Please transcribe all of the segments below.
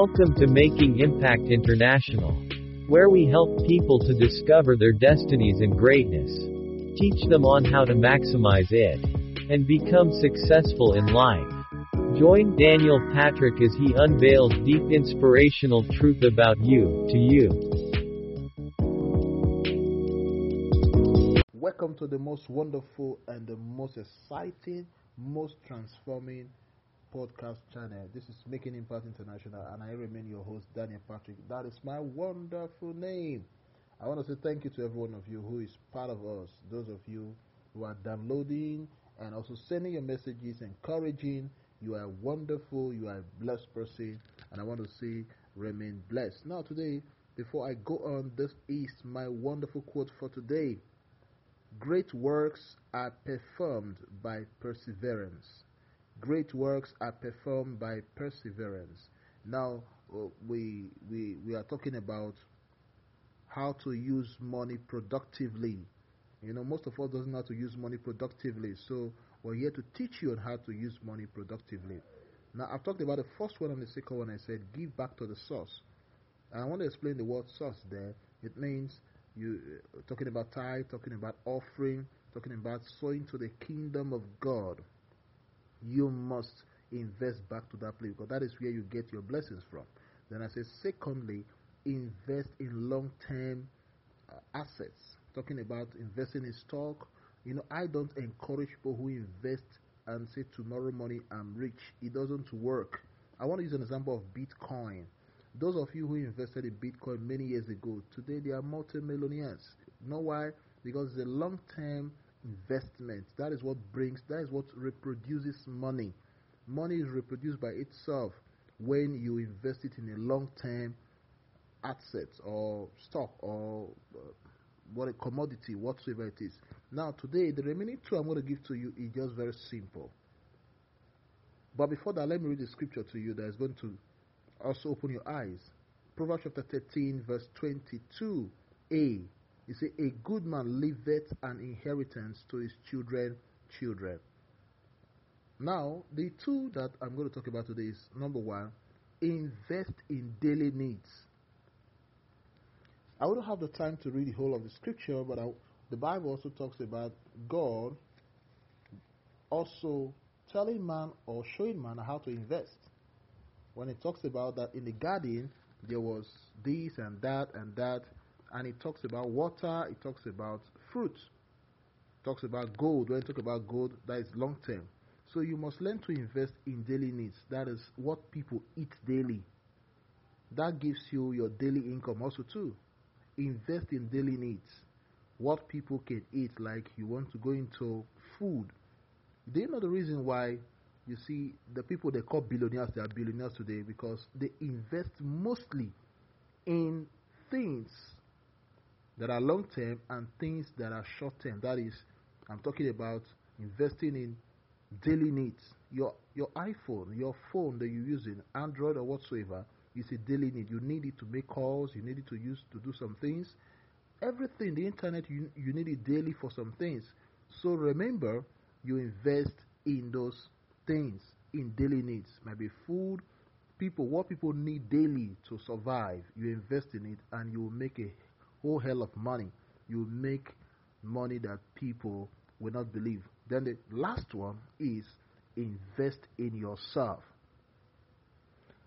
Welcome to Making Impact International, where we help people to discover their destinies and greatness, teach them on how to maximize it, and become successful in life. Join Daniel Patrick as he unveils deep inspirational truth about you, to you. Welcome to the most wonderful and the most exciting, most transforming podcast channel. This is Making Impact International, and I remain your host, Daniel Patrick. That is my wonderful name. I want to say thank you to every one of you who is part of us, those of you who are downloading and also sending your messages, encouraging. You are wonderful, you are a blessed person, and I want to say remain blessed. Now, today, before I go on, this is my wonderful quote for today Great works are performed by perseverance Great works are performed by perseverance. Now, uh, we, we, we are talking about how to use money productively. You know, most of us doesn't know how to use money productively. So we're here to teach you on how to use money productively. Now, I've talked about the first one and the second one. I said, give back to the source. And I want to explain the word source there. It means you uh, talking about tithe, talking about offering, talking about sowing to the kingdom of God you must invest back to that place because that is where you get your blessings from. Then I say, secondly, invest in long term uh, assets. Talking about investing in stock, you know, I don't encourage people who invest and say tomorrow morning I'm rich. It doesn't work. I want to use an example of Bitcoin. Those of you who invested in Bitcoin many years ago, today they are multimillionaires. You know why? Because it's a long term investment. That is what brings, that is what reproduces money. Money is reproduced by itself when you invest it in a long term asset or stock or uh, what a commodity, whatsoever it is. Now, today, the remaining two I'm going to give to you is just very simple. But before that, let me read the scripture to you that is going to also open your eyes. Proverbs chapter 13, verse 22a. He said, A good man leaveth an inheritance to his children, children. Now, the two that I'm going to talk about today is number one, invest in daily needs. I wouldn't have the time to read the whole of the scripture, but I, the Bible also talks about God also telling man or showing man how to invest. When it talks about that in the garden, there was this and that and that, and it talks about water, it talks about fruit, it talks about gold. When you talk about gold, that is long term. So you must learn to invest in daily needs. That is what people eat daily. That gives you your daily income also too. Invest in daily needs. What people can eat, like you want to go into food. Do you know the reason why you see the people they call billionaires, they are billionaires today because they invest mostly in things that are long term and things that are short term. That is, I'm talking about investing in daily needs. Your your iPhone, your phone that you're using, Android or whatsoever, is a daily need. You need it to make calls. You need it to use to do some things. Everything, the internet, you you need it daily for some things. So remember, you invest in those things in daily needs. Maybe food, people, what people need daily to survive. You invest in it, and you will make a whole hell of money. You make money that people will not believe. Then the last one is invest in yourself.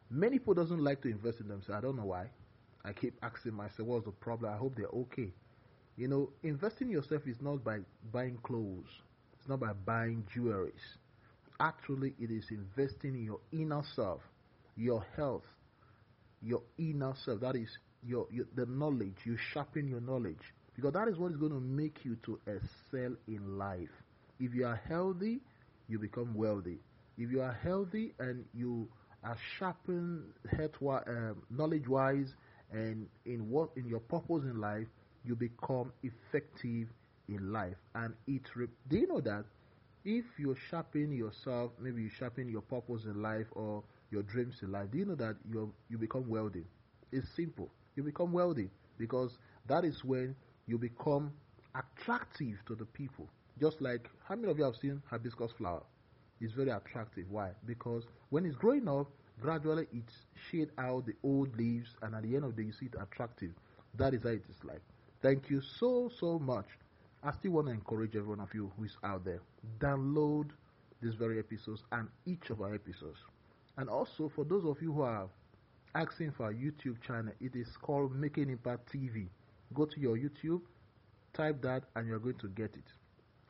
Many people doesn't like to invest in themselves. I don't know why. I keep asking myself, what's the problem? I hope they're okay. You know, investing in yourself is not by buying clothes. It's not by buying jewelry. Actually, it is investing in your inner self, your health, your inner self. That is your, your the knowledge, you sharpen your knowledge. Because that is what is going to make you to excel in life. If you are healthy, you become wealthy. If you are healthy and you are sharpened health um, knowledge wise and in what in your purpose in life, you become effective in life. And it do you know that if you sharpen yourself, maybe you sharpen your purpose in life or your dreams in life, do you know that you you become wealthy? It's simple you become wealthy because that is when you become attractive to the people. Just like how many of you have seen hibiscus flower? It's very attractive. Why? Because when it's growing up, Gradually, it shade out the old leaves, and at the end of the day, you see it attractive. That is how it is like. Thank you so, so much. I still want to encourage every one of you who is out there. Download these very episodes and each of our episodes. And also, for those of you who are asking for our YouTube channel, it is called Making Impact TV. Go to your YouTube, type that, and you're going to get it.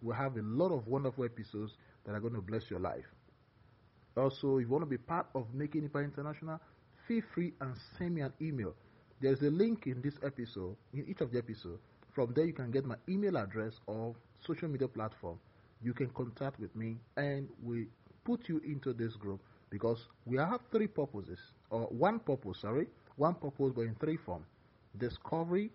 We have a lot of wonderful episodes that are going to bless your life. Also, if you want to be part of Making Impact International, feel free and send me an email. There's a link in this episode, in each of the episodes. From there, you can get my email address or social media platform. You can contact with me, and we put you into this group because we have three purposes, or one purpose, sorry, one purpose, but in three forms: discovery,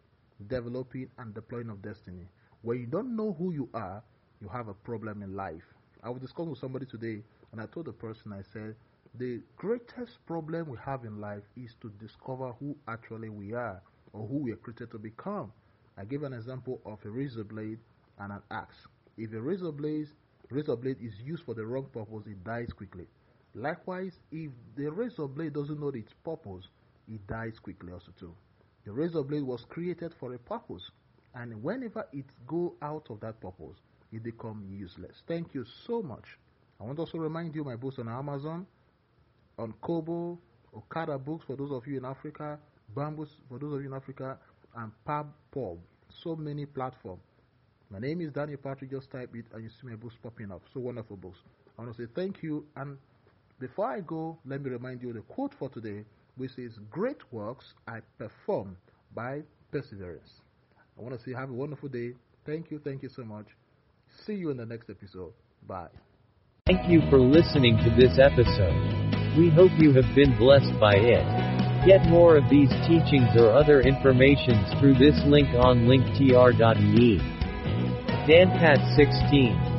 developing, and deploying of destiny. When you don't know who you are, you have a problem in life. I was discussing with somebody today, and I told the person, I said, the greatest problem we have in life is to discover who actually we are or who we are created to become. I gave an example of a razor blade and an axe. If a razor blade, razor blade is used for the wrong purpose, it dies quickly. Likewise, if the razor blade doesn't know its purpose, it dies quickly also too. The razor blade was created for a purpose, and whenever it go out of that purpose, it become useless. Thank you so much. I want to also remind you my books on Amazon, on Kobo, Okada books for those of you in Africa, Bambooks for those of you in Africa, and PubPub. So many platforms. My name is Daniel Patrick. Just type it and you see my books popping up. So wonderful books. I want to say thank you. And before I go, let me remind you the quote for today, which is Great works I perform by perseverance. I want to say have a wonderful day. Thank you. Thank you so much. See you in the next episode. Bye. Thank you for listening to this episode. We hope you have been blessed by it. Get more of these teachings or other informations through this link on linktr.ee. DanPat 16